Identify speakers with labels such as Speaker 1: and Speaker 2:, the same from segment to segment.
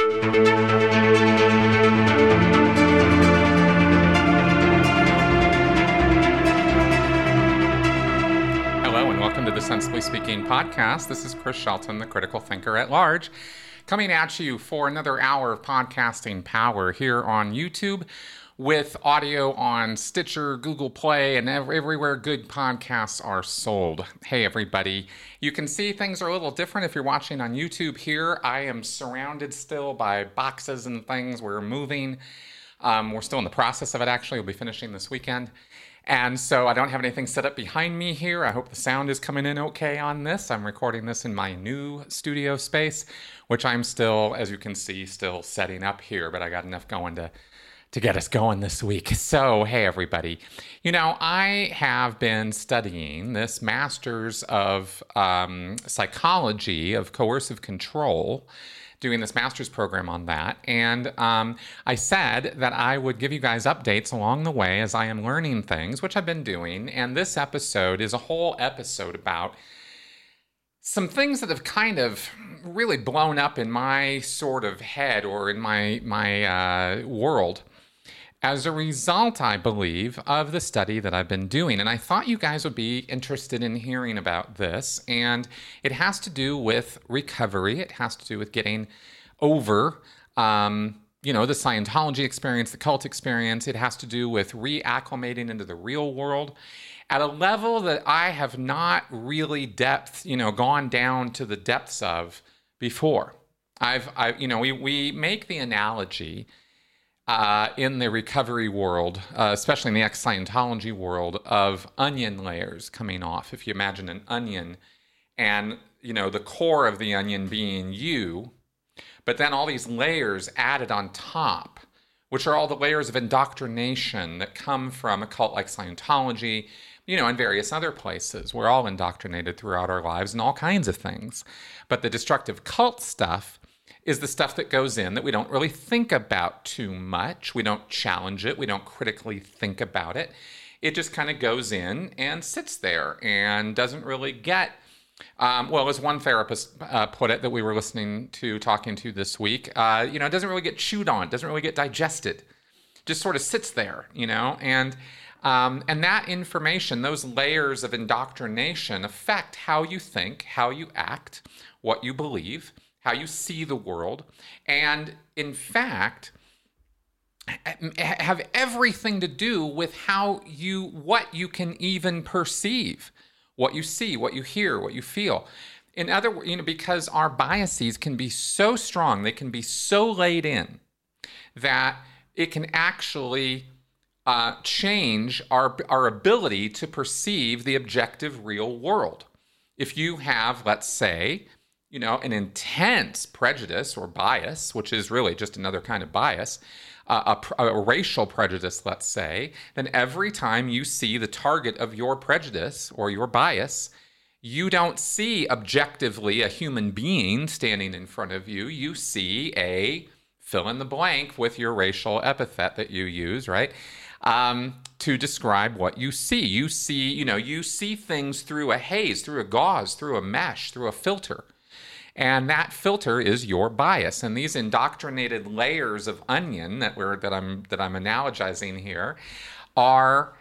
Speaker 1: Hello, and welcome to the Sensibly Speaking podcast. This is Chris Shelton, the critical thinker at large, coming at you for another hour of podcasting power here on YouTube with audio on Stitcher, Google Play, and everywhere good podcasts are sold. Hey, everybody. You can see things are a little different if you're watching on YouTube here. I am surrounded still by boxes and things. We're moving. Um, we're still in the process of it, actually. We'll be finishing this weekend. And so I don't have anything set up behind me here. I hope the sound is coming in okay on this. I'm recording this in my new studio space, which I'm still, as you can see, still setting up here, but I got enough going to to get us going this week. So, hey, everybody. You know, I have been studying this master's of um, psychology of coercive control, doing this master's program on that. And um, I said that I would give you guys updates along the way as I am learning things, which I've been doing. And this episode is a whole episode about some things that have kind of really blown up in my sort of head or in my my uh, world as a result, I believe, of the study that I've been doing. And I thought you guys would be interested in hearing about this. And it has to do with recovery, it has to do with getting over. Um, you know, the Scientology experience, the cult experience, it has to do with reacclimating into the real world at a level that I have not really depth, you know, gone down to the depths of before. I've, I, you know, we, we make the analogy uh, in the recovery world, uh, especially in the ex Scientology world, of onion layers coming off. If you imagine an onion and you know the core of the onion being you, but then all these layers added on top, which are all the layers of indoctrination that come from a cult like Scientology, you know, and various other places. We're all indoctrinated throughout our lives and all kinds of things. But the destructive cult stuff is the stuff that goes in that we don't really think about too much. We don't challenge it, we don't critically think about it. It just kind of goes in and sits there and doesn't really get. Um, well, as one therapist uh, put it that we were listening to, talking to this week, uh, you know, it doesn't really get chewed on, doesn't really get digested, just sort of sits there, you know, and um, and that information, those layers of indoctrination, affect how you think, how you act, what you believe, how you see the world, and in fact, have everything to do with how you, what you can even perceive, what you see, what you hear, what you feel. In other words, you know, because our biases can be so strong, they can be so laid in that it can actually uh, change our, our ability to perceive the objective real world. If you have, let's say, you know, an intense prejudice or bias, which is really just another kind of bias, uh, a, a, racial prejudice, let's say, then every time you see the target of your prejudice or your bias, you don't see objectively a human being standing in front of you. You see a fill in the blank with your racial epithet that you use, right? Um, to describe what you see. You see, you know, you see things through a haze, through a gauze, through a mesh, through a filter. And that filter is your bias. And these indoctrinated layers of onion that we're that I'm that I'm analogizing here are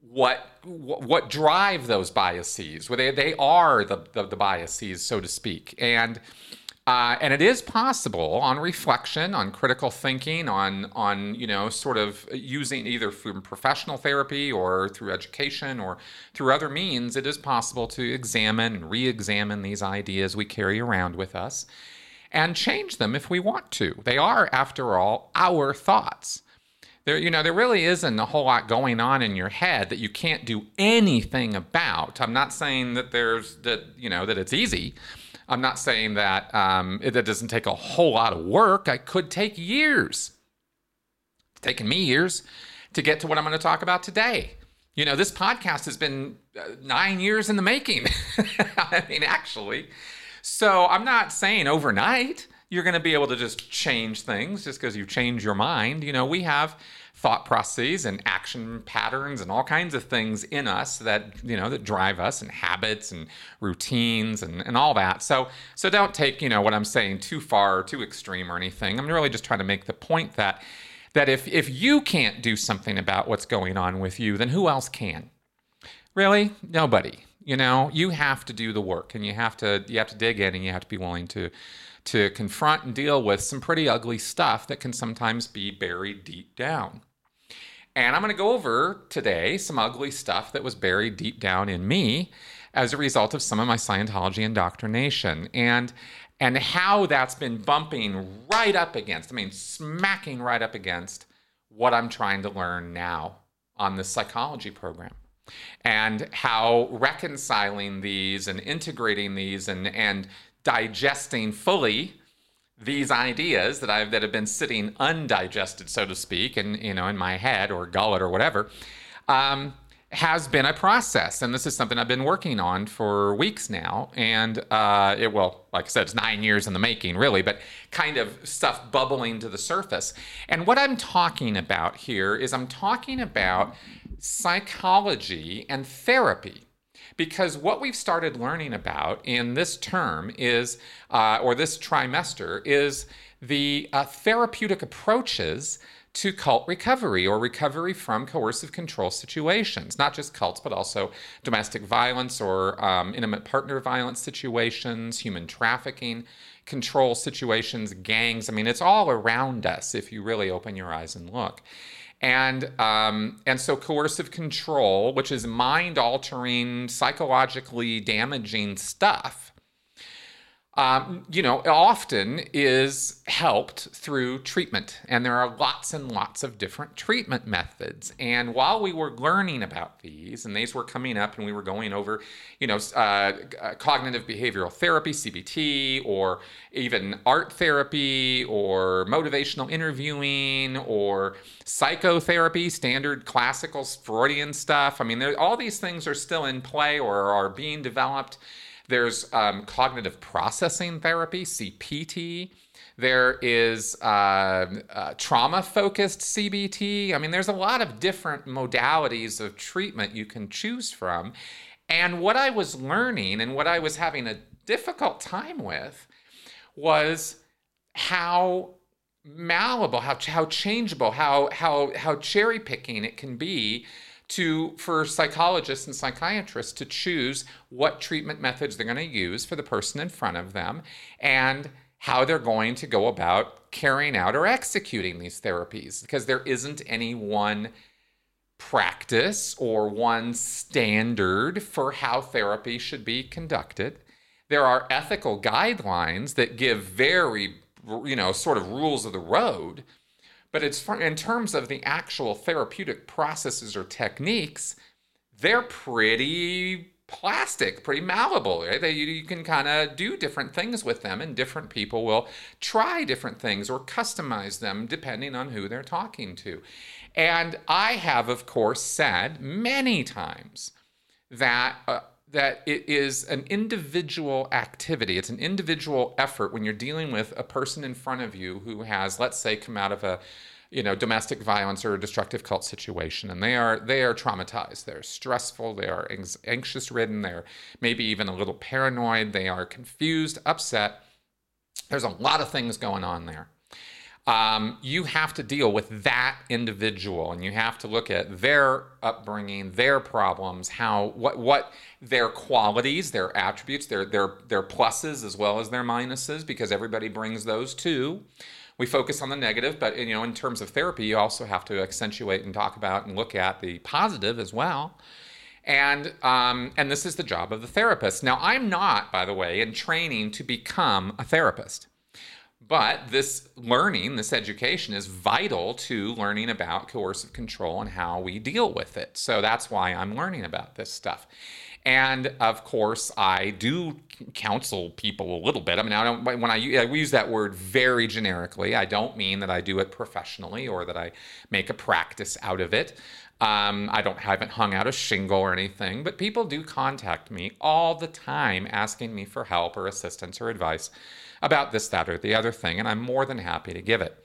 Speaker 1: what what drive those biases. Well, they they are the, the, the biases, so to speak. And uh, and it is possible on reflection, on critical thinking, on on you know sort of using either from professional therapy or through education or through other means, it is possible to examine and re-examine these ideas we carry around with us and change them if we want to. They are, after all, our thoughts. There, you know, there really isn't a whole lot going on in your head that you can't do anything about. I'm not saying that there's that you know that it's easy. I'm not saying that um, it, it doesn't take a whole lot of work. I could take years. It's taken me years to get to what I'm going to talk about today. You know, this podcast has been uh, nine years in the making. I mean, actually. So I'm not saying overnight. you're going to be able to just change things just because you change your mind. You know, we have thought processes and action patterns and all kinds of things in us that you know that drive us and habits and routines and, and all that. So so don't take you know what i'm saying too far or too extreme or anything. I'm really just trying to make the point that that if if you can't do something about what's going on with you then who else can? Really? Nobody. You know you have to do the work and you have to you have to dig in and you have to be willing to to confront and deal with some pretty ugly stuff that can sometimes be buried deep down. And I'm going to go over today some ugly stuff that was buried deep down in me as a result of some of my Scientology indoctrination and and how that's been bumping right up against, I mean smacking right up against what I'm trying to learn now on this psychology program. And how reconciling these and integrating these and and digesting fully these ideas that I've that have been sitting undigested, so to speak, and you know, in my head or gullet or whatever, um, has been a process, and this is something I've been working on for weeks now. And uh, it well, like I said, it's nine years in the making, really, but kind of stuff bubbling to the surface. And what I'm talking about here is I'm talking about psychology and therapy because what we've started learning about in this term is, uh, or this trimester, is the uh, therapeutic approaches to cult recovery or recovery from coercive control situations, not just cults, but also domestic violence or um, intimate partner violence situations, human trafficking control situations, gangs. I mean, it's all around us if you really open your eyes and look. And um, and so coercive control, which is mind altering, psychologically damaging stuff, um, you know, often is helped through treatment. And there are lots and lots of different treatment methods. And while we were learning about these, and these were coming up, and we were going over, you know, uh, uh cognitive behavioral therapy, CBT, or even art therapy, or motivational interviewing, or psychotherapy, standard classical Freudian stuff. I mean, all these things are still in play or are being developed. There's um, cognitive processing therapy, CPT. There is uh, uh, trauma focused CBT. I mean, there's a lot of different modalities of treatment you can choose from. And what I was learning and what I was having a difficult time with was how malleable, how, how changeable, how, how, how cherry picking it can be to for psychologists and psychiatrists to choose what treatment methods they're going to use for the person in front of them and how they're going to go about carrying out or executing these therapies because there isn't any one practice or one standard for how therapy should be conducted. There are ethical guidelines that give very, you know, sort of rules of the road but it's in terms of the actual therapeutic processes or techniques, they're pretty plastic, pretty malleable. Right? They, you, you can kind of do different things with them, and different people will try different things or customize them depending on who they're talking to. And I have, of course, said many times that. Uh, that it is an individual activity. It's an individual effort when you're dealing with a person in front of you who has, let's say, come out of a you know domestic violence or a destructive cult situation and they are they are traumatized. They're stressful they are anxious ridden they're maybe even a little paranoid they are confused upset. There's a lot of things going on there um, you have to deal with that individual and you have to look at their upbringing their problems how what what their qualities their attributes their their their pluses as well as their minuses because everybody brings those too. We focus on the negative but you know in terms of therapy you also have to accentuate and talk about and look at the positive as well. And um, and this is the job of the therapist. Now i'm not by the way in training to become a therapist but this learning, this education is vital to learning about coercive control and how we deal with it. So that's why I'm learning about this stuff. And of course, I do counsel people a little bit. I mean, I don't when I, I use that word very generically. I don't mean that I do it professionally or that I make a practice out of it. Um, I don't haven't hung out a shingle or anything, but people do contact me all the time asking me for help or assistance or advice about this, that, or the other thing, and I'm more than happy to give it.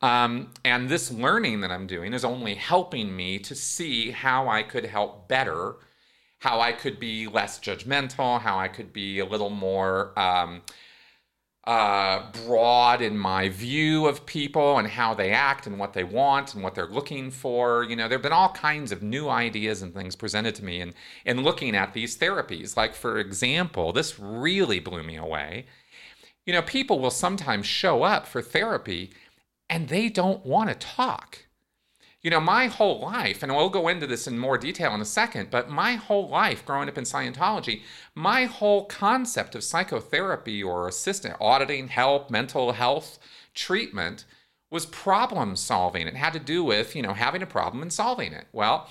Speaker 1: Um, and this learning that I'm doing is only helping me to see how I could help better, how I could be less judgmental, how I could be a little more. Um, uh, broad in my view of people and how they act and what they want and what they're looking for. You know, there have been all kinds of new ideas and things presented to me in, in looking at these therapies. Like, for example, this really blew me away. You know, people will sometimes show up for therapy and they don't want to talk. You know, my whole life, and we'll go into this in more detail in a second, but my whole life growing up in Scientology, my whole concept of psychotherapy or assistant, auditing, help, mental health treatment was problem solving. It had to do with, you know, having a problem and solving it. Well,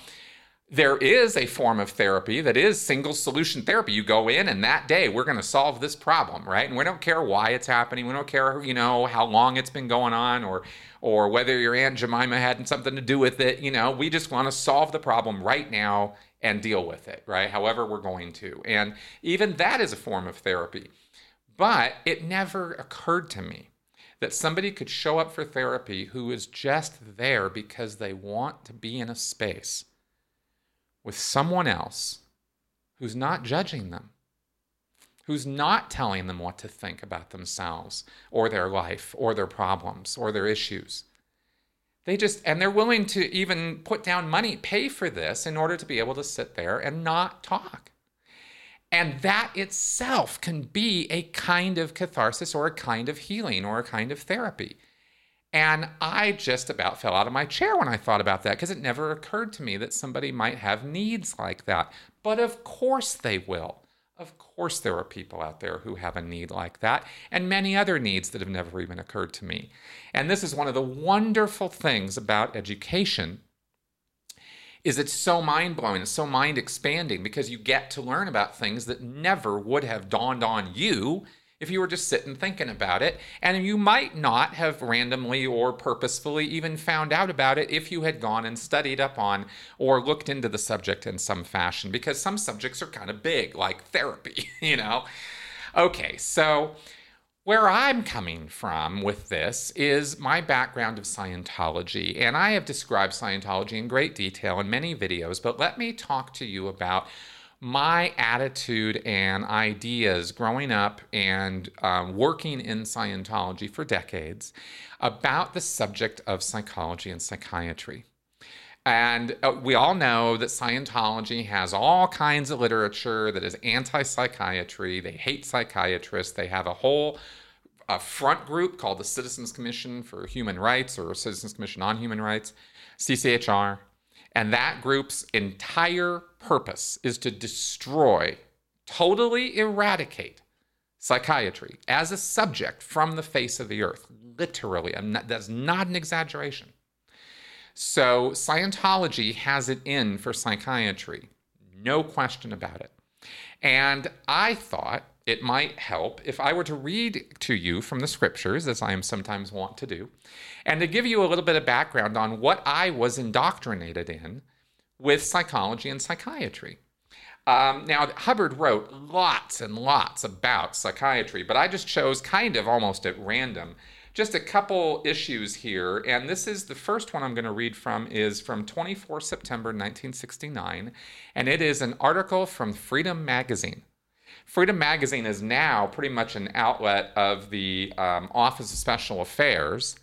Speaker 1: there is a form of therapy that is single solution therapy. You go in and that day we're going to solve this problem, right? And we don't care why it's happening. We don't care, you know, how long it's been going on or or whether your aunt Jemima had something to do with it, you know, we just want to solve the problem right now and deal with it, right? However we're going to. And even that is a form of therapy. But it never occurred to me that somebody could show up for therapy who is just there because they want to be in a space with someone else who's not judging them, who's not telling them what to think about themselves or their life or their problems or their issues. They just, and they're willing to even put down money, pay for this in order to be able to sit there and not talk. And that itself can be a kind of catharsis or a kind of healing or a kind of therapy. And I just about fell out of my chair when I thought about that because it never occurred to me that somebody might have needs like that. But of course they will. Of course, there are people out there who have a need like that, and many other needs that have never even occurred to me. And this is one of the wonderful things about education is it's so mind-blowing, it's so mind expanding because you get to learn about things that never would have dawned on you if you were just sitting thinking about it. And you might not have randomly or purposefully even found out about it if you had gone and studied up on or looked into the subject in some fashion, because some subjects are kind of big, like therapy, you know? Okay, so where I'm coming from with this is my background of Scientology, and I have described Scientology in great detail in many videos, but let me talk to you about my attitude and ideas growing up and um, working in Scientology for decades about the subject of psychology and psychiatry. And uh, we all know that Scientology has all kinds of literature that is anti psychiatry. They hate psychiatrists. They have a whole a front group called the Citizens Commission for Human Rights or Citizens Commission on Human Rights, CCHR. And that group's entire purpose is to destroy, totally eradicate psychiatry as a subject from the face of the earth. Literally, not, that's not an exaggeration. So, Scientology has it in for psychiatry, no question about it. And I thought it might help if I were to read to you from the scriptures, as I am sometimes wont to do, and to give you a little bit of background on what I was indoctrinated in with psychology and psychiatry. Um, now, Hubbard wrote lots and lots about psychiatry, but I just chose kind of almost at random just a couple issues here and this is the first one i'm going to read from is from 24 september 1969 and it is an article from freedom magazine Freedom Magazine is now pretty much an outlet of the um, Office of Special Affairs,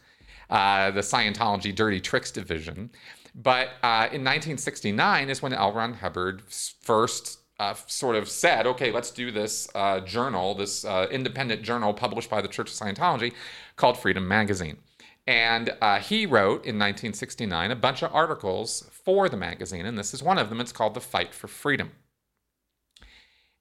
Speaker 1: uh, the Scientology Dirty Tricks Division. But uh, in 1969 is when L. Ron Hubbard first uh, sort of said, okay, let's do this uh, journal, this uh, independent journal published by the Church of Scientology called Freedom Magazine. And uh, he wrote in 1969 a bunch of articles for the magazine, and this is one of them. It's called The Fight for Freedom.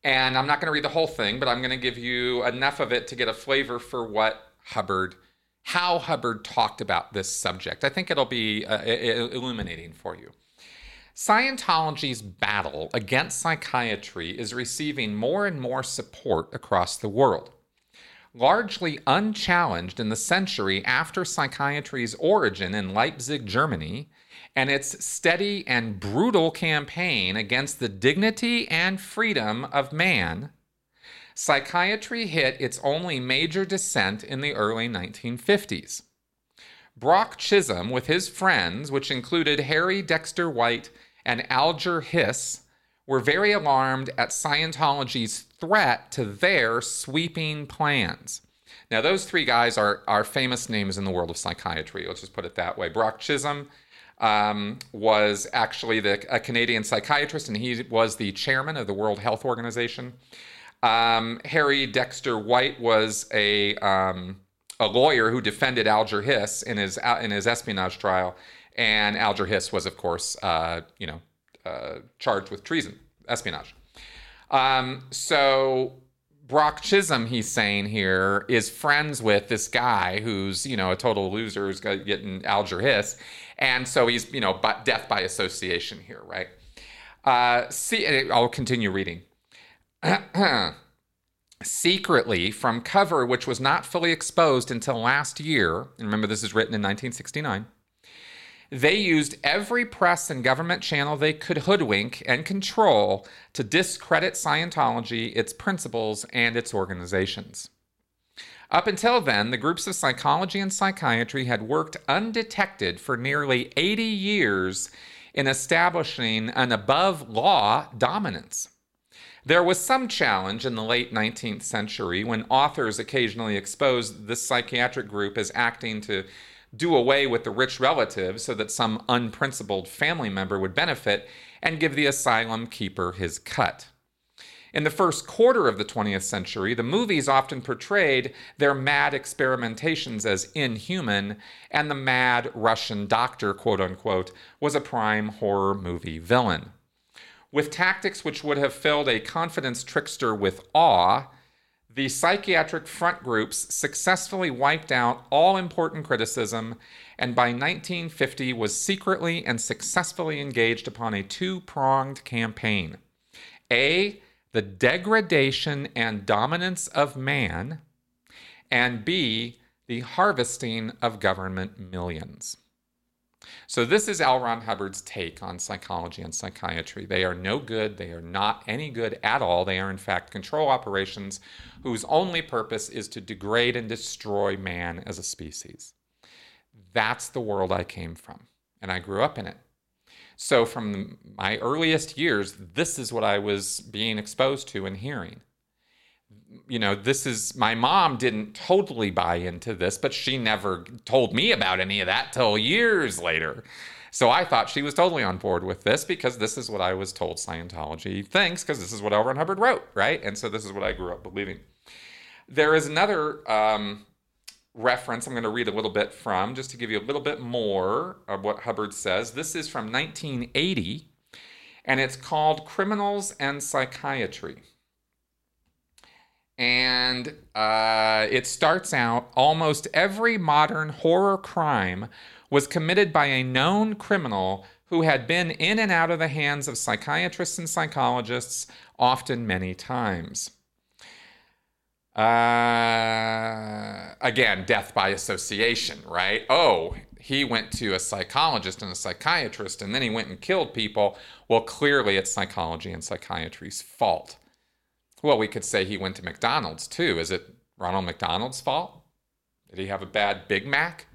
Speaker 1: And I'm not going to read the whole thing, but I'm going to give you enough of it to get a flavor for what Hubbard, how Hubbard talked about this subject. I think it'll be uh, illuminating for you. Scientology's battle against psychiatry is receiving more and more support across the world. Largely unchallenged in the century after psychiatry's origin in Leipzig, Germany, and its steady and brutal campaign against the dignity and freedom of man, psychiatry hit its only major descent in the early 1950s. Brock Chisholm, with his friends, which included Harry Dexter White and Alger Hiss, were very alarmed at Scientology's threat to their sweeping plans. Now, those three guys are, are famous names in the world of psychiatry. Let's just put it that way. Brock Chisholm um, was actually the, a Canadian psychiatrist, and he was the chairman of the World Health Organization. Um, Harry Dexter White was a um, a lawyer who defended Alger Hiss in his in his espionage trial, and Alger Hiss was, of course, uh, you know, uh, charged with treason, espionage. Um, so Brock Chisholm, he's saying here, is friends with this guy who's, you know, a total loser who's getting Alger Hiss. And so he's, you know, death by association here, right? Uh, see, I'll continue reading. Secretly, from cover which was not fully exposed until last year, and remember this is written in 1969, they used every press and government channel they could hoodwink and control to discredit Scientology, its principles, and its organizations. Up until then, the groups of psychology and psychiatry had worked undetected for nearly 80 years in establishing an above law dominance. There was some challenge in the late 19th century when authors occasionally exposed this psychiatric group as acting to do away with the rich relative so that some unprincipled family member would benefit and give the asylum keeper his cut. In the first quarter of the 20th century, the movies often portrayed their mad experimentations as inhuman, and the mad Russian doctor, quote unquote, was a prime horror movie villain. With tactics which would have filled a confidence trickster with awe, the psychiatric front groups successfully wiped out all important criticism and by 1950 was secretly and successfully engaged upon a two pronged campaign. A, the degradation and dominance of man, and B, the harvesting of government millions. So, this is L. Ron Hubbard's take on psychology and psychiatry. They are no good. They are not any good at all. They are, in fact, control operations whose only purpose is to degrade and destroy man as a species. That's the world I came from, and I grew up in it. So, from my earliest years, this is what I was being exposed to and hearing you know, this is my mom didn't totally buy into this, but she never told me about any of that till years later. So I thought she was totally on board with this because this is what I was told Scientology thinks, because this is what L. Ron Hubbard wrote, right? And so this is what I grew up believing. There is another um, reference I'm going to read a little bit from, just to give you a little bit more of what Hubbard says. This is from 1980, and it's called Criminals and Psychiatry. And uh, it starts out almost every modern horror crime was committed by a known criminal who had been in and out of the hands of psychiatrists and psychologists, often many times. Uh, again, death by association, right? Oh, he went to a psychologist and a psychiatrist, and then he went and killed people. Well, clearly it's psychology and psychiatry's fault. Well, we could say he went to McDonald's too. Is it Ronald McDonald's fault? Did he have a bad Big Mac?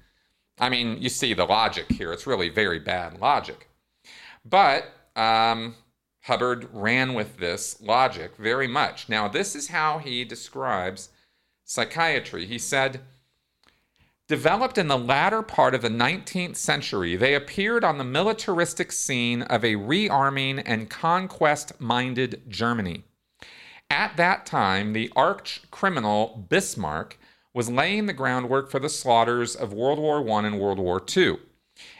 Speaker 1: I mean, you see the logic here. It's really very bad logic. But um, Hubbard ran with this logic very much. Now, this is how he describes psychiatry. He said, Developed in the latter part of the 19th century, they appeared on the militaristic scene of a rearming and conquest minded Germany. At that time, the arch criminal Bismarck was laying the groundwork for the slaughters of World War I and World War II.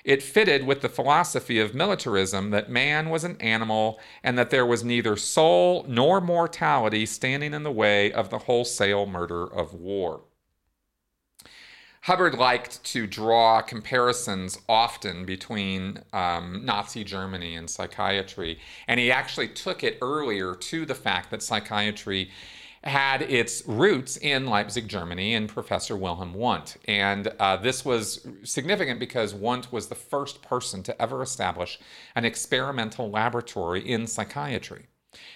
Speaker 1: It fitted with the philosophy of militarism that man was an animal and that there was neither soul nor mortality standing in the way of the wholesale murder of war. Hubbard liked to draw comparisons often between um, Nazi Germany and psychiatry, and he actually took it earlier to the fact that psychiatry had its roots in Leipzig, Germany, and Professor Wilhelm Wundt. And uh, this was significant because Wundt was the first person to ever establish an experimental laboratory in psychiatry.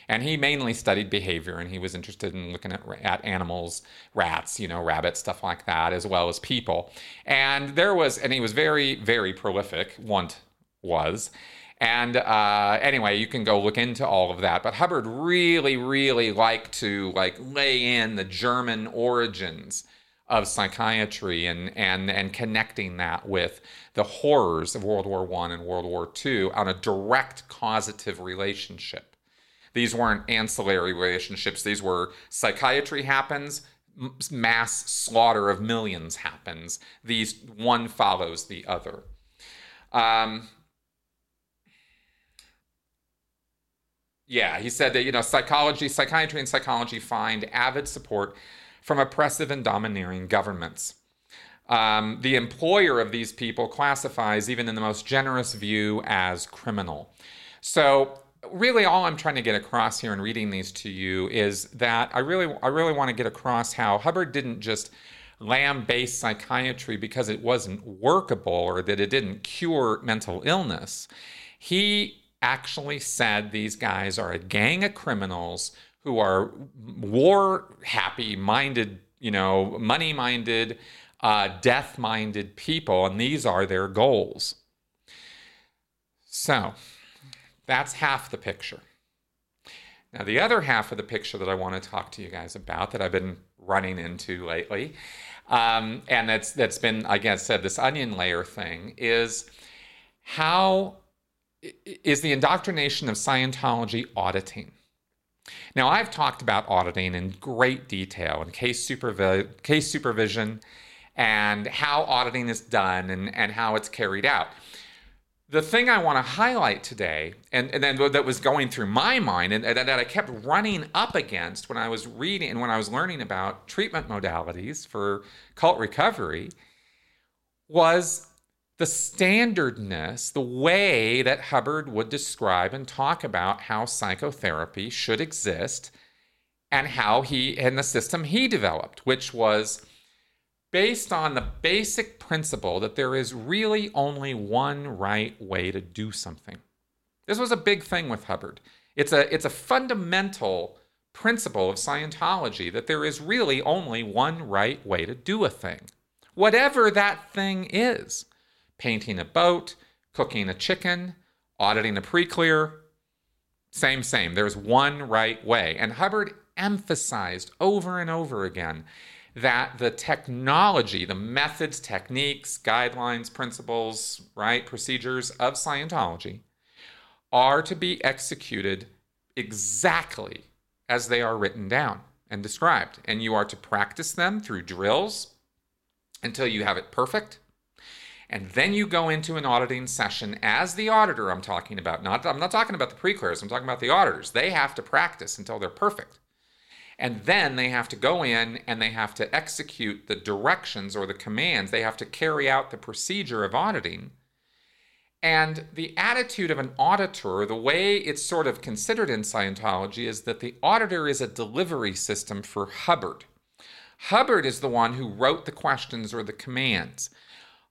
Speaker 1: And he mainly studied behavior and he was interested in looking at, at animals, rats, you know, rabbits, stuff like that, as well as people. And there was, and he was very, very prolific, Wundt was. And uh, anyway, you can go look into all of that. But Hubbard really, really liked to like lay in the German origins of psychiatry and and and connecting that with the horrors of World War One and World War II on a direct causative relationship. These weren't ancillary relationships. These were psychiatry happens, mass slaughter of millions happens. These one follows the other. Um, yeah, he said that you know psychology, psychiatry, and psychology find avid support from oppressive and domineering governments. Um, the employer of these people classifies, even in the most generous view, as criminal. So, really, all I'm trying to get across here in reading these to you is that I really, I really want to get across how Hubbard didn't just lambaste psychiatry because it wasn't workable or that it didn't cure mental illness. He actually said these guys are a gang of criminals who are war happy minded, you know, money minded, uh, death minded people, and these are their goals. So that's half the picture. Now, the other half of the picture that I want to talk to you guys about that I've been running into lately, um, and that's that's been, I guess, said this onion layer thing is how is the indoctrination of Scientology auditing. Now, I've talked about auditing in great detail in case, supervi- case supervision and how auditing is done and, and how it's carried out. The thing I want to highlight today, and, and then that was going through my mind and, and that I kept running up against when I was reading and when I was learning about treatment modalities for cult recovery, was the standardness, the way that Hubbard would describe and talk about how psychotherapy should exist and how he and the system he developed, which was based on the basic principle that there is really only one right way to do something. This was a big thing with Hubbard. It's a it's a fundamental principle of Scientology that there is really only one right way to do a thing. Whatever that thing is painting a boat, cooking a chicken, auditing a pre-clear. Same, same. There's one right way. And Hubbard emphasized over and over again that the technology, the methods, techniques, guidelines, principles, right, procedures of Scientology are to be executed exactly as they are written down and described. And you are to practice them through drills until you have it perfect and then you go into an auditing session as the auditor I'm talking about. Not I'm not talking about the pre-clears, I'm talking about the auditors. They have to practice until they're perfect. And then they have to go in and they have to execute the directions or the commands. They have to carry out the procedure of auditing. And the attitude of an auditor, the way it's sort of considered in Scientology, is that the auditor is a delivery system for Hubbard. Hubbard is the one who wrote the questions or the commands.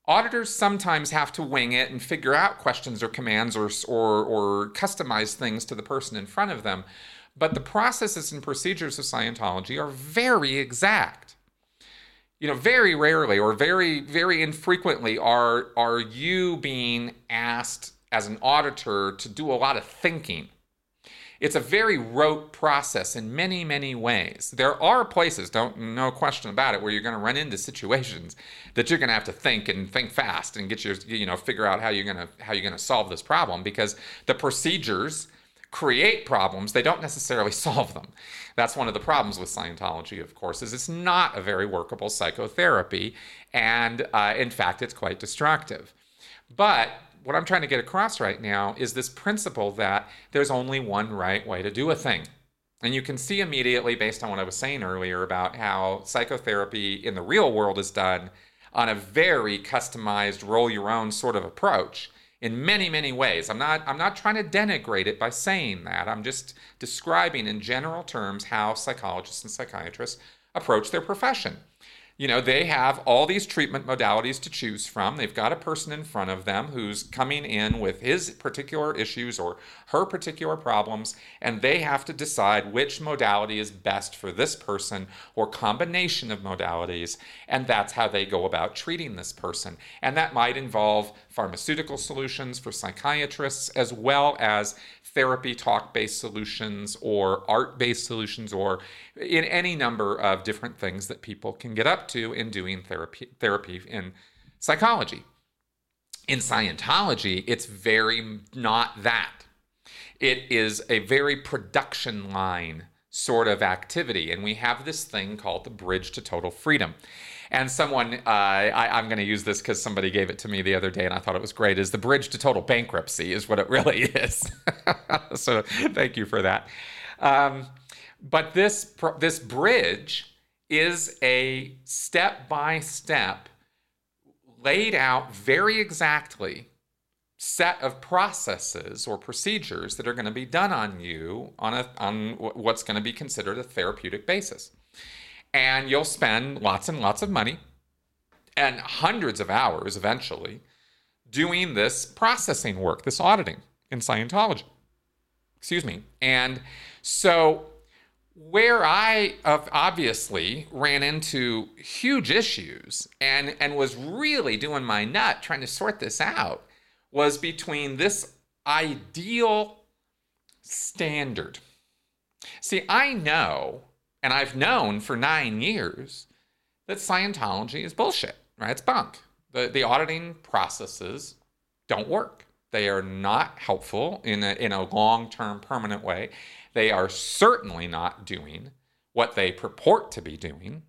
Speaker 1: Auditors sometimes have to wing it and figure out questions or commands or, or, or customize things to the person in front of them. But the processes and procedures of Scientology are very exact. You know, very rarely or very, very infrequently are, are you being asked as an auditor to do a lot of thinking it's a very rote process in many, many ways. There are places, don't no question about it, where you're going to run into situations that you're going to have to think and think fast and get your you know figure out how you're going to how you're going to solve this problem because the procedures create problems they don't necessarily solve them that's one of the problems with scientology of course is it's not a very workable psychotherapy and uh, in fact it's quite destructive but what I'm trying to get across right now is this principle that there's only one right way to do a thing. And you can see immediately, based on what I was saying earlier, about how psychotherapy in the real world is done on a very customized, roll your own sort of approach in many, many ways. I'm not, I'm not trying to denigrate it by saying that. I'm just describing in general terms how psychologists and psychiatrists approach their profession. You know, they have all these treatment modalities to choose from. They've got a person in front of them who's coming in with his particular issues or her particular problems, and they have to decide which modality is best for this person or combination of modalities, and that's how they go about treating this person. And that might involve pharmaceutical solutions for psychiatrists as well as therapy talk based solutions or art based solutions or in any number of different things that people can get up to in doing therapy, therapy in psychology. In Scientology, it's very not that. It is a very production line sort of activity. And we have this thing called the Bridge to Total Freedom. And someone, uh, I, am going to use this because somebody gave it to me the other day and I thought it was great, is the bridge to total bankruptcy, is what it really is. so thank you for that. Um, but this, this bridge is a step by step, laid out very exactly set of processes or procedures that are going to be done on you on a on what's going to be considered a therapeutic basis and you'll spend lots and lots of money and hundreds of hours eventually doing this processing work, this auditing in Scientology. Excuse me. And so, where I obviously ran into huge issues and, and was really doing my nut trying to sort this out was between this ideal standard. See, I know and I've known for nine years that Scientology is bullshit, right? It's bunk. The, the auditing processes don't work. They are not helpful in a, in a long term, permanent way. They are certainly not doing what they purport to be doing.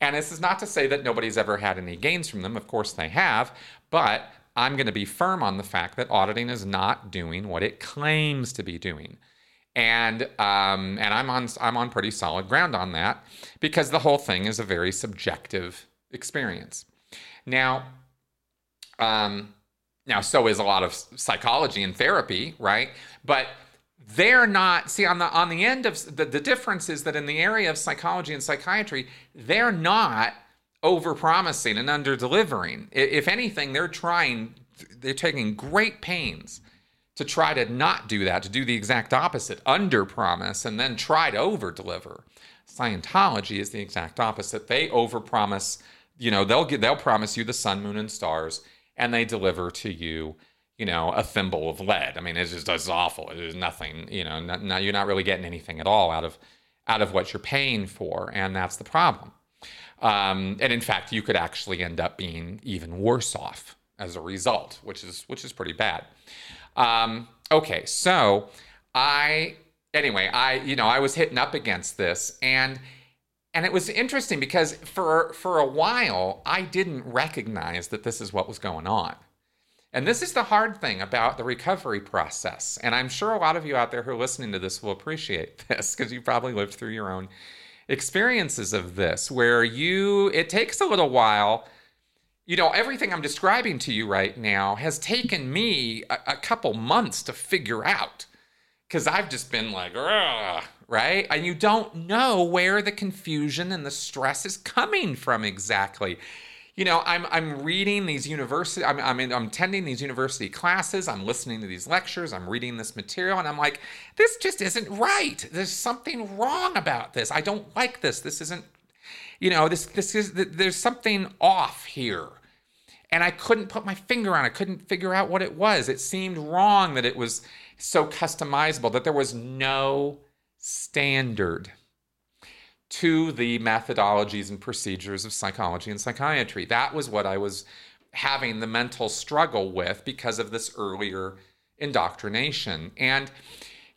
Speaker 1: And this is not to say that nobody's ever had any gains from them. Of course, they have. But I'm going to be firm on the fact that auditing is not doing what it claims to be doing and um, and I'm on I'm on pretty solid ground on that because the whole thing is a very subjective experience. Now, um, now so is a lot of psychology and therapy, right? But they're not see on the on the end of the, the difference is that in the area of psychology and psychiatry, they're not over promising and under delivering. If anything, they're trying, they're taking great pains to try to not do that, to do the exact opposite, under promise, and then try to over deliver. Scientology is the exact opposite. They over promise, you know, they'll get, they'll promise you the sun, moon, and stars, and they deliver to you, you know, a thimble of lead. I mean, it's just it's awful. There's nothing, you know, not, not, you're not really getting anything at all out of out of what you're paying for, and that's the problem. Um, and in fact, you could actually end up being even worse off as a result, which is which is pretty bad. Um, okay, so I anyway, I you know I was hitting up against this and and it was interesting because for for a while I didn't recognize that this is what was going on. And this is the hard thing about the recovery process. And I'm sure a lot of you out there who are listening to this will appreciate this because you probably lived through your own experiences of this where you it takes a little while you know, everything I'm describing to you right now has taken me a, a couple months to figure out because I've just been like, right? And you don't know where the confusion and the stress is coming from exactly. You know, I'm I'm reading these university. I'm I'm, in, I'm attending these university classes. I'm listening to these lectures. I'm reading this material, and I'm like, this just isn't right. There's something wrong about this. I don't like this. This isn't you know, this this is there's something off here. And I couldn't put my finger on it. I couldn't figure out what it was. It seemed wrong that it was so customizable, that there was no standard to the methodologies and procedures of psychology and psychiatry. That was what I was having the mental struggle with because of this earlier indoctrination. And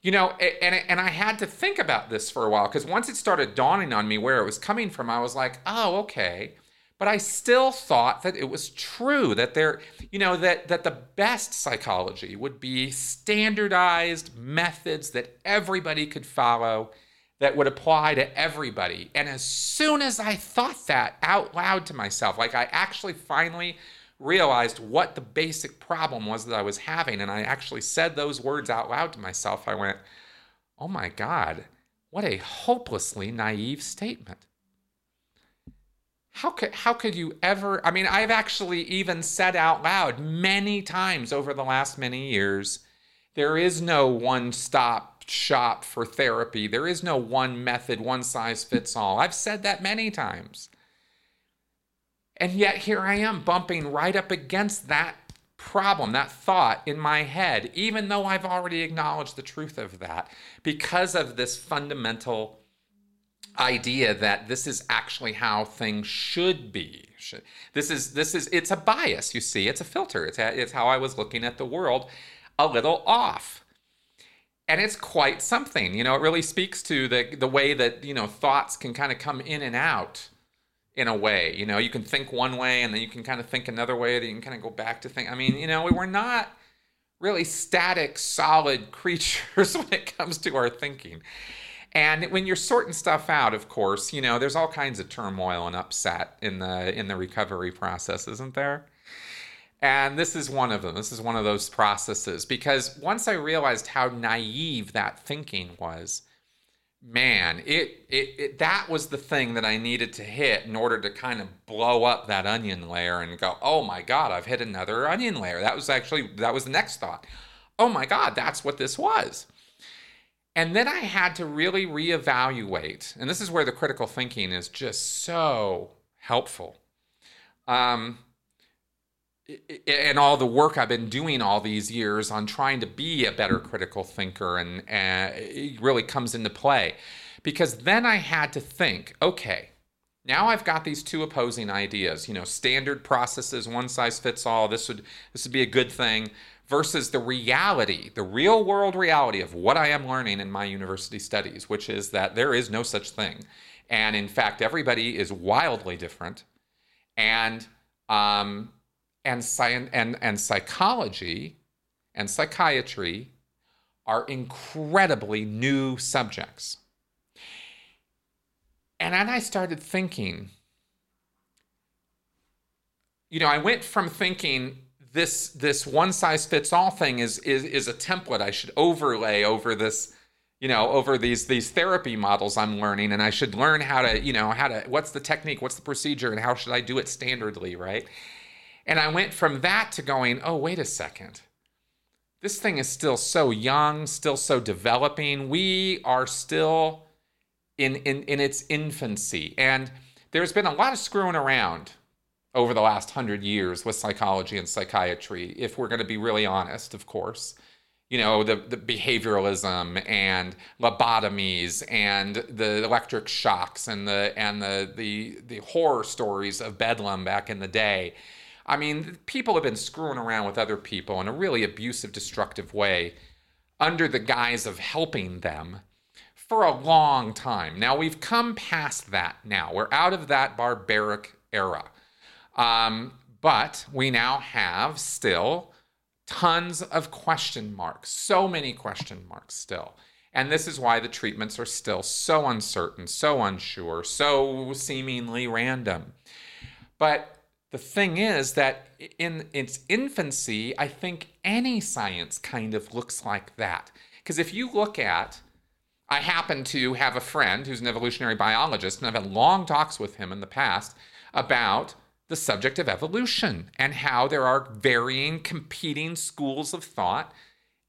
Speaker 1: you know, and and I had to think about this for a while because once it started dawning on me where it was coming from, I was like, oh, okay. But I still thought that it was true that there, you know, that that the best psychology would be standardized methods that everybody could follow that would apply to everybody. And as soon as I thought that out loud to myself, like I actually finally realized what the basic problem was that I was having, and I actually said those words out loud to myself, I went, oh my God, what a hopelessly naive statement. how could how could you ever I mean I've actually even said out loud many times over the last many years there is no one stop shop for therapy there is no one method one size fits all I've said that many times and yet here I am bumping right up against that problem that thought in my head even though I've already acknowledged the truth of that because of this fundamental idea that this is actually how things should be. This is this is it's a bias. You see, it's a filter. It's it's how I was looking at the world, a little off, and it's quite something. You know, it really speaks to the the way that you know thoughts can kind of come in and out. In a way, you know, you can think one way and then you can kind of think another way. Then you can kind of go back to think. I mean, you know, we're not really static, solid creatures when it comes to our thinking. And when you're sorting stuff out, of course, you know, there's all kinds of turmoil and upset in the in the recovery process, isn't there? And this is one of them. This is one of those processes because once I realized how naive that thinking was, man, it, it, it that was the thing that I needed to hit in order to kind of blow up that onion layer and go, "Oh my god, I've hit another onion layer." That was actually that was the next thought. "Oh my god, that's what this was." And then I had to really reevaluate, and this is where the critical thinking is just so helpful. Um, and all the work I've been doing all these years on trying to be a better critical thinker, and, and it really comes into play. Because then I had to think, okay, now I've got these two opposing ideas. You know, standard processes, one size fits all. This would this would be a good thing versus the reality, the real world reality of what I am learning in my university studies, which is that there is no such thing. And in fact, everybody is wildly different. And um, and science and, and psychology and psychiatry are incredibly new subjects. And then I started thinking, you know, I went from thinking this this one size fits all thing is is is a template I should overlay over this you know over these these therapy models I'm learning and I should learn how to you know how to what's the technique what's the procedure and how should I do it standardly right and I went from that to going oh wait a second this thing is still so young still so developing we are still in in in its infancy and there's been a lot of screwing around over the last hundred years with psychology and psychiatry, if we're going to be really honest, of course. You know, the, the behavioralism and lobotomies and the electric shocks and the and the, the the horror stories of Bedlam back in the day. I mean, people have been screwing around with other people in a really abusive, destructive way under the guise of helping them for a long time. Now, we've come past that now. We're out of that barbaric era. Um, but we now have still tons of question marks, so many question marks still. And this is why the treatments are still so uncertain, so unsure, so seemingly random. But the thing is that in its infancy, I think any science kind of looks like that. Because if you look at, I happen to have a friend who's an evolutionary biologist, and I've had long talks with him in the past about the subject of evolution and how there are varying competing schools of thought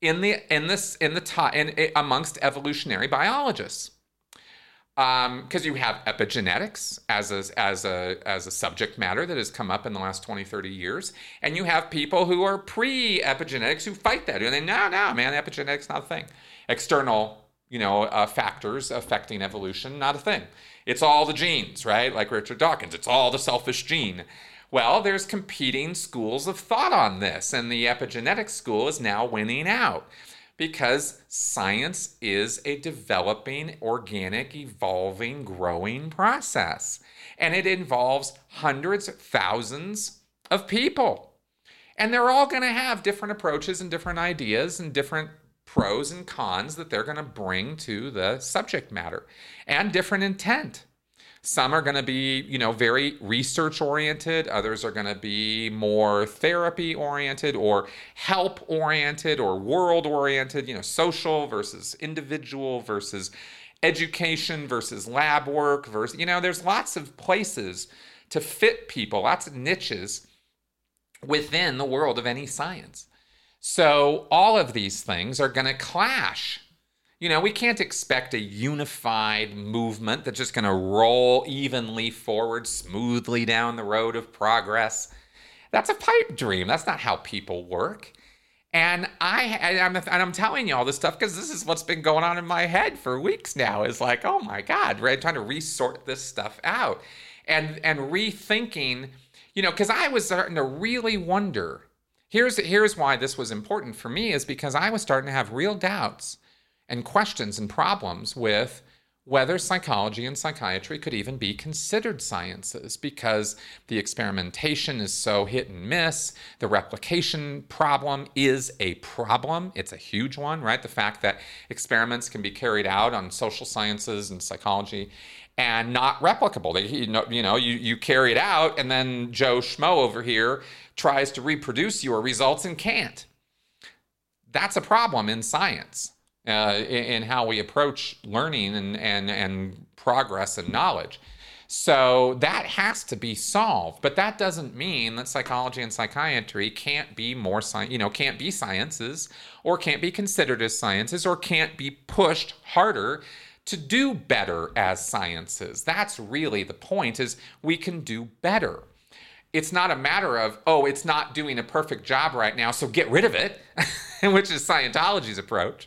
Speaker 1: in the in this in the in, amongst evolutionary biologists because um, you have epigenetics as a, as a as a subject matter that has come up in the last 20 30 years. And you have people who are pre-epigenetics who fight that. And they no no man epigenetics not a thing. External you know uh, factors affecting evolution not a thing. It's all the genes, right? Like Richard Dawkins, it's all the selfish gene. Well, there's competing schools of thought on this, and the epigenetic school is now winning out because science is a developing, organic, evolving, growing process. And it involves hundreds, thousands of people. And they're all going to have different approaches and different ideas and different pros and cons that they're going to bring to the subject matter and different intent. Some are going to be, you know, very research oriented. Others are going to be more therapy oriented or help oriented or world oriented, you know, social versus individual versus education versus lab work versus, you know, there's lots of places to fit people, lots of niches within the world of any science. So all of these things are going to clash. You know, we can't expect a unified movement that's just going to roll evenly forward, smoothly down the road of progress. That's a pipe dream. That's not how people work. And I, I'm, and I'm telling you all this stuff because this is what's been going on in my head for weeks now. Is like, oh my God, right? Trying to resort this stuff out, and and rethinking, you know, because I was starting to really wonder. Here's here's why this was important for me is because I was starting to have real doubts and questions and problems with whether psychology and psychiatry could even be considered sciences because the experimentation is so hit and miss. The replication problem is a problem. It's a huge one, right? The fact that experiments can be carried out on social sciences and psychology and not replicable. They, you know, you, know you, you carry it out, and then Joe Schmo over here tries to reproduce your results and can't. That's a problem in science uh, in, how we approach learning and, and, and progress and knowledge. So that has to be solved, but that doesn't mean that psychology and psychiatry can't be more science, you know, can't be sciences or can't be considered as sciences or can't be pushed harder to do better as sciences. That's really the point is we can do better. It's not a matter of, oh, it's not doing a perfect job right now, so get rid of it, which is Scientology's approach.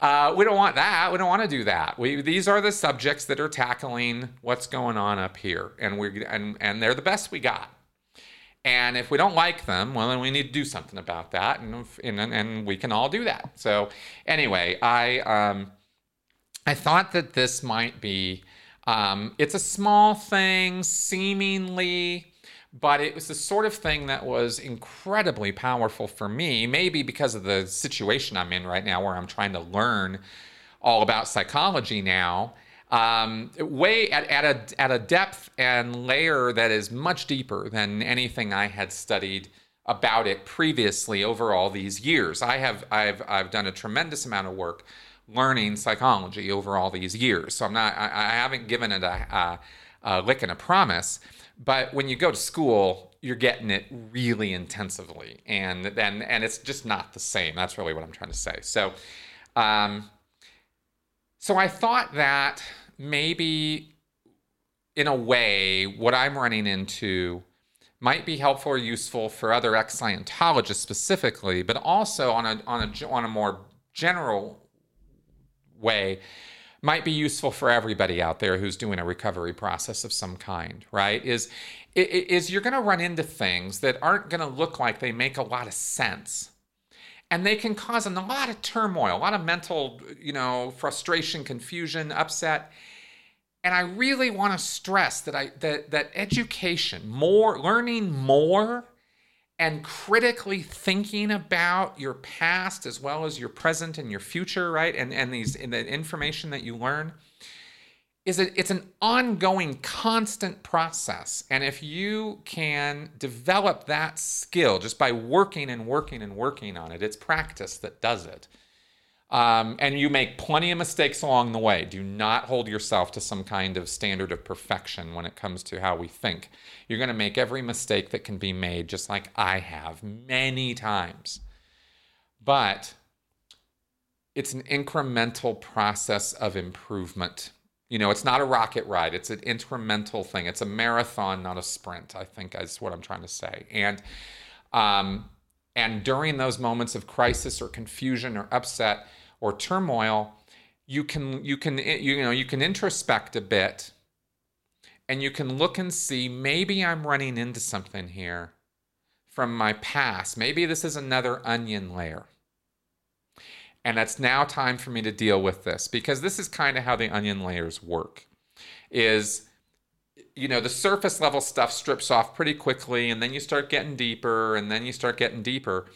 Speaker 1: Uh, we don't want that. We don't want to do that. We, these are the subjects that are tackling what's going on up here, and we and and they're the best we got. And if we don't like them, well, then we need to do something about that, and and, and we can all do that. So anyway, I um, I thought that this might be. Um, it's a small thing, seemingly but it was the sort of thing that was incredibly powerful for me, maybe because of the situation I'm in right now where I'm trying to learn all about psychology now. Um, way at, at, a, at a depth and layer that is much deeper than anything I had studied about it previously over all these years. I have I've I've done a tremendous amount of work learning psychology over all these years. So I'm not I, I haven't given it a, a, a lick and a promise. But when you go to school, you're getting it really intensively, and then and it's just not the same. That's really what I'm trying to say. So, um, so I thought that maybe, in a way, what I'm running into might be helpful or useful for other ex-Scientologists specifically, but also on a on a on a more general way might be useful for everybody out there who's doing a recovery process of some kind, right? Is is you're going to run into things that aren't going to look like they make a lot of sense. And they can cause a lot of turmoil, a lot of mental, you know, frustration, confusion, upset. And I really want to stress that I that that education, more learning more and critically thinking about your past as well as your present and your future, right? And and these and the information that you learn is it it's an ongoing constant process. And if you can develop that skill just by working and working and working on it, it's practice that does it. Um, and you make plenty of mistakes along the way. Do not hold yourself to some kind of standard of perfection when it comes to how we think. You're going to make every mistake that can be made, just like I have many times. But it's an incremental process of improvement. You know, it's not a rocket ride, it's an incremental thing. It's a marathon, not a sprint, I think is what I'm trying to say. And, um, and during those moments of crisis or confusion or upset, or turmoil, you can you can eh, you know you can introspect a bit and you can look and see maybe I'm running into something here from my past. Maybe this is another onion layer. And it's now time for me to deal with this because this is kind of how the onion layers work. Is you know, the surface level stuff strips off pretty quickly and then you start getting deeper and then you start getting deeper.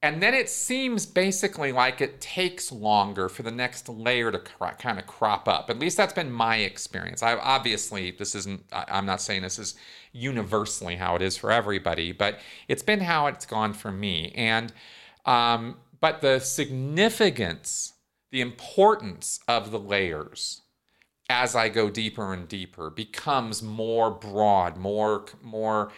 Speaker 1: And then it seems basically like it takes longer for the next layer to kind of crop up. At least that's been my experience. I obviously this isn't. I, I'm not saying this is universally how it is for everybody, but it's been how it's gone for me. And um, but the significance, the importance of the layers as I go deeper and deeper becomes more broad, more more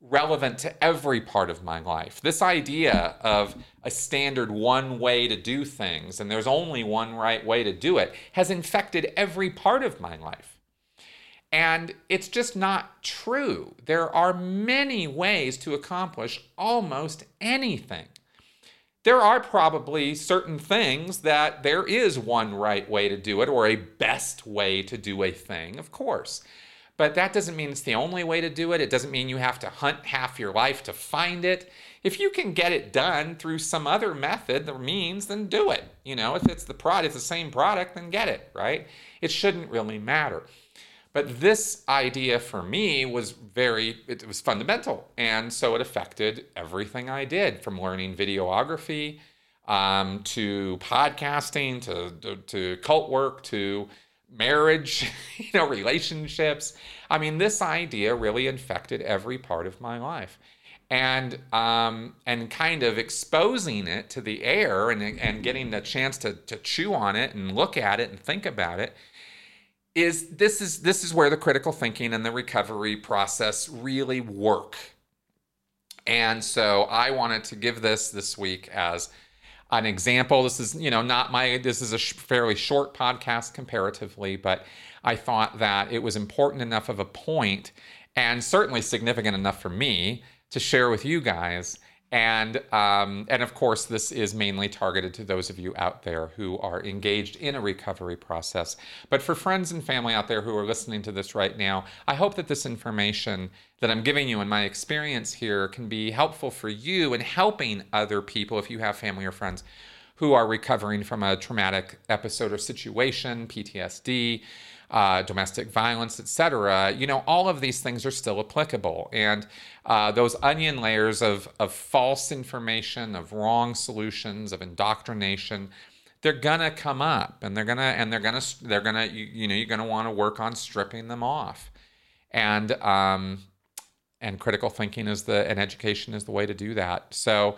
Speaker 1: relevant to every part of my life. This idea of a standard one way to do things and there's only one right way to do it has infected every part of my life. And it's just not true. There are many ways to accomplish almost anything. There are probably certain things that there is one right way to do it or a best way to do a thing, of course. But that doesn't mean it's the only way to do it. It doesn't mean you have to hunt half your life to find it. If you can get it done through some other method or means, then do it. You know, if it's the product, it's the same product, then get it, right? It shouldn't really matter. But this idea for me was very, it was fundamental. And so it affected everything I did from learning videography um, to podcasting to, to, to cult work to marriage, you know, relationships. I mean, this idea really infected every part of my life. And um, and kind of exposing it to the air and, and getting the chance to, to chew on it and look at it and think about it is this is this is where the critical thinking and the recovery process really work. And so I wanted to give this this week as an example. This is, you know, not my, this is a sh- fairly short podcast comparatively, but I thought that it was important enough of a point and certainly significant enough for me to share with you guys. And um, and of course, this is mainly targeted to those of you out there who are engaged in a recovery process. But for friends and family out there who are listening to this right now, I hope that this information that I'm giving you and my experience here can be helpful for you in helping other people if you have family or friends who are recovering from a traumatic episode or situation, PTSD uh, domestic violence, etc. You know, all of these things are still applicable, and uh, those onion layers of of false information, of wrong solutions, of indoctrination, they're gonna come up, and they're gonna and they're gonna they're gonna you, you know you're gonna want to work on stripping them off, and um, and critical thinking is the and education is the way to do that. So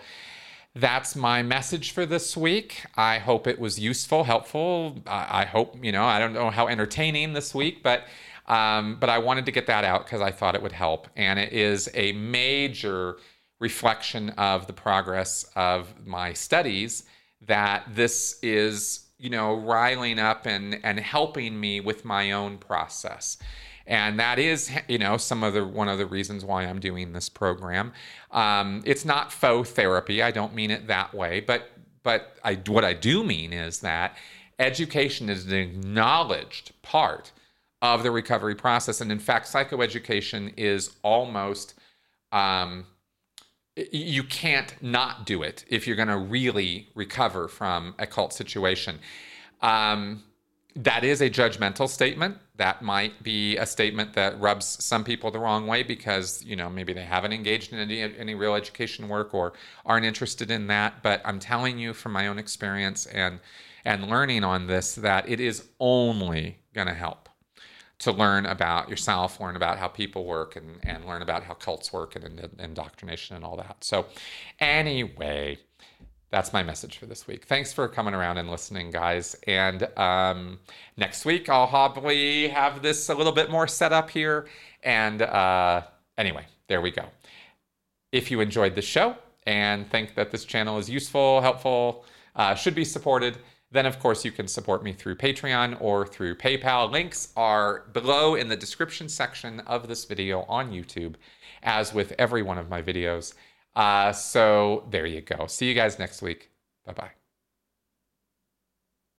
Speaker 1: that's my message for this week. I hope it was useful, helpful. I, I hope, you know, I don't know how entertaining this week, but um, but I wanted to get that out because I thought it would help. And it is a major reflection of the progress of my studies that this is, you know, riling up and, and helping me with my own process and that is you know some of the one of the reasons why i'm doing this program. Um, it's not faux therapy. I don't mean it that way. But but I, what i do mean is that education is an acknowledged part of the recovery process. And in fact psychoeducation is almost um, you can't not do it if you're going to really recover from a cult situation. Um, that is a judgmental statement. That might be a statement that rubs some people the wrong way because you know maybe they haven't engaged in any, any real education work or aren't interested in that. But I'm telling you from my own experience and and learning on this that it is only going to help to learn about yourself, learn about how people work, and and learn about how cults work and, and indoctrination and all that. So anyway that's my message for this week. Thanks for coming around and listening, guys. And um, next week, I'll probably have this a little bit more set up here. And uh, anyway, there we go. If you enjoyed the show and think that this channel is useful, helpful, uh, should be supported, then of course you can support me through Patreon or through PayPal. Links are below in the description section of this video on YouTube, as with every one of my videos. Uh, so there you go. See you guys next week. Bye bye.